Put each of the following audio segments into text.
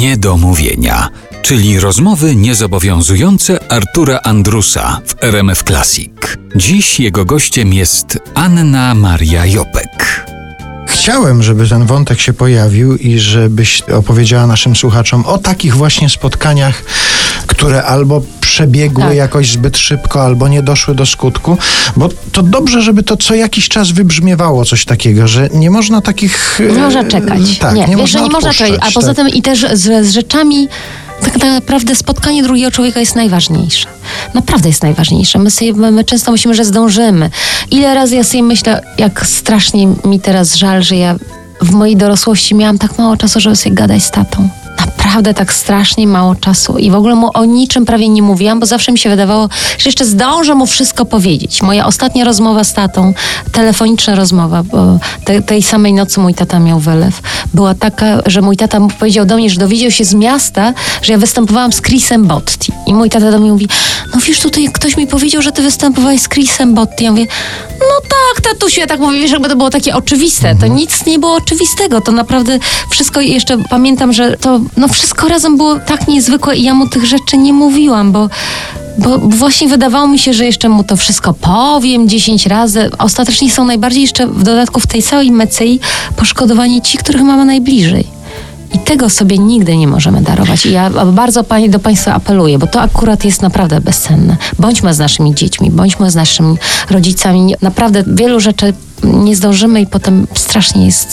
Niedomówienia, czyli rozmowy niezobowiązujące Artura Andrusa w RMF Classic. Dziś jego gościem jest Anna Maria Jopek. Chciałem, żeby ten wątek się pojawił i żebyś opowiedziała naszym słuchaczom o takich właśnie spotkaniach, które albo przebiegły Tak. jakoś zbyt szybko, albo nie doszły do skutku, bo to dobrze, żeby to co jakiś czas wybrzmiewało coś takiego, że nie można takich... Nie e, można czekać. Tak, nie, nie, wiesz, można że nie można czekać. A poza tak. tym i też z, z rzeczami tak naprawdę spotkanie drugiego człowieka jest najważniejsze. Naprawdę jest najważniejsze. My, sobie, my, często myślimy, że zdążymy. Ile razy ja sobie myślę, jak strasznie mi teraz żal, że ja w mojej dorosłości miałam tak mało czasu, żeby sobie gadać z tatą. Naprawdę tak strasznie mało czasu i w ogóle mu o niczym prawie nie mówiłam, bo zawsze mi się wydawało, że jeszcze zdążę mu wszystko powiedzieć. Moja ostatnia rozmowa z tatą, telefoniczna rozmowa, bo te, tej samej nocy mój tata miał wylew, była taka, że mój tata powiedział do mnie, że dowiedział się z miasta, że ja występowałam z Chrisem Botti. I mój tata do mnie mówi, no wiesz, tutaj ktoś mi powiedział, że ty występowałeś z Chrisem Botti. Ja mówię, no tak, tatusiu, ja tak mówię, wiesz, jakby to było takie oczywiste. To nic nie było oczywistego. To naprawdę wszystko, jeszcze pamiętam, że to no wszystko razem było tak niezwykłe i ja mu tych rzeczy nie mówiłam, bo bo właśnie wydawało mi się, że jeszcze mu to wszystko powiem 10 razy. Ostatecznie są najbardziej jeszcze w dodatku w tej całej mecei poszkodowani ci, których mamy najbliżej. I tego sobie nigdy nie możemy darować. I ja bardzo pani, do Państwa apeluję, bo to akurat jest naprawdę bezcenne. Bądźmy z naszymi dziećmi, bądźmy z naszymi rodzicami. Naprawdę wielu rzeczy nie zdążymy i potem strasznie jest,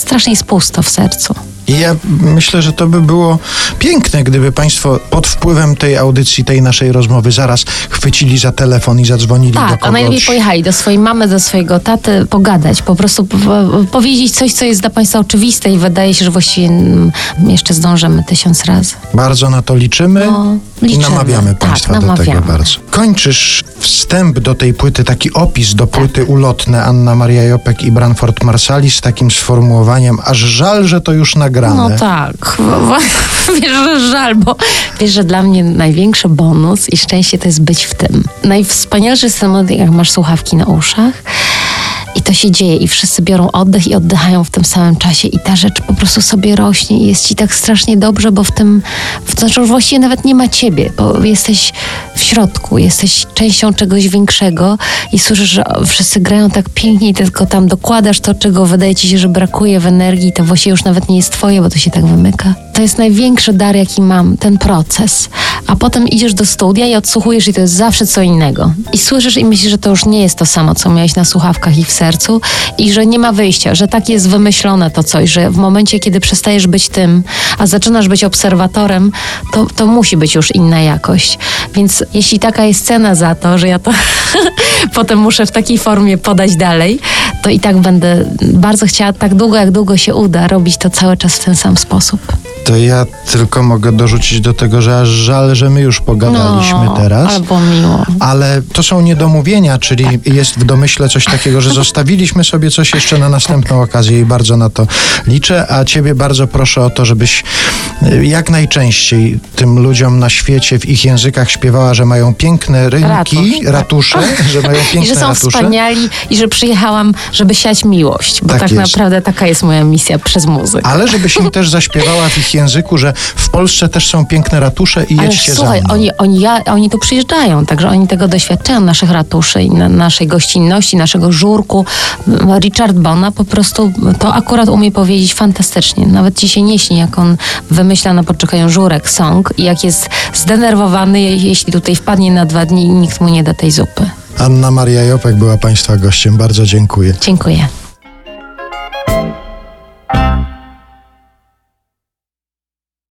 strasznie jest pusto w sercu. I ja myślę, że to by było piękne, gdyby Państwo pod wpływem tej audycji, tej naszej rozmowy zaraz chwycili za telefon i zadzwonili do Tak, kogoś. a najlepiej pojechali do swojej mamy, do swojego taty, pogadać, po prostu po, po, powiedzieć coś, co jest dla Państwa oczywiste i wydaje się, że właściwie mm, jeszcze zdążymy tysiąc razy. Bardzo na to liczymy No, liczymy. namawiamy Tak, Państwa do tego bardzo. Kończysz wstęp do tej płyty, taki opis do płyty Tak. ulotne Anna Maria Jopek i Branford Marsalis z takim sformułowaniem, aż żal, że to już nagrane. No tak, wiesz, że żal, bo wiesz, że dla mnie największy bonus i szczęście to jest być w tym. Najwspanialszy jest moment, jak masz słuchawki na uszach i to się dzieje i wszyscy biorą oddech i oddychają w tym samym czasie i ta rzecz po prostu sobie rośnie i jest ci tak strasznie dobrze, bo w tym, w, to znaczy właściwie nawet nie ma ciebie, bo jesteś w środku, jesteś częścią czegoś większego i słyszysz, że wszyscy grają tak pięknie i ty tylko tam dokładasz to, czego wydaje ci się, że brakuje w energii, to właściwie już nawet nie jest twoje, bo to się tak wymyka. To jest największy dar, jaki mam, ten proces. A potem idziesz do studia i odsłuchujesz i to jest zawsze co innego. I słyszysz i myślisz, że to już nie jest to samo, co miałeś na słuchawkach i w sercu i że nie ma wyjścia, że tak jest wymyślone to coś, że w momencie, kiedy przestajesz być tym, a zaczynasz być obserwatorem, to, to musi być już inna jakość. Więc jeśli taka jest cena za to, że ja to potem muszę w takiej formie podać dalej, to i tak będę bardzo chciała, tak długo jak długo się uda, robić to cały czas w ten sam sposób. To ja tylko mogę dorzucić do tego, że aż żal, że my już pogadaliśmy No, teraz. Albo miło. Ale to są niedomówienia, czyli Tak. jest w domyśle coś takiego, że zostawiliśmy sobie coś jeszcze na następną okazję i bardzo na to liczę. A ciebie bardzo proszę o to, żebyś y, jak najczęściej tym ludziom na świecie w ich językach śpiewała, że mają piękne rynki, Ratusz, tak. ratusze, że mają I że piękne są ratusze. wspaniali i że przyjechałam, żeby siać miłość, bo Tak tak, naprawdę taka jest moja misja przez muzykę. Ale żebyś im też zaśpiewała w ich języku, że w Polsce też są piękne ratusze i Ale jedźcie słuchaj, za mną. oni, oni, ja, oni tu przyjeżdżają, także oni tego doświadczają, naszych ratuszy i na, naszej gościnności, naszego żurku. Richard Bona po prostu to akurat umie powiedzieć fantastycznie. Nawet ci się nie śni, jak on wymyśla na poczekaniu żurek song i jak jest zdenerwowany, je- jeśli tutaj wpadnie na dwa dni i nikt mu nie da tej zupy. Anna Maria Jopek była Państwa gościem. Bardzo dziękuję. Dziękuję.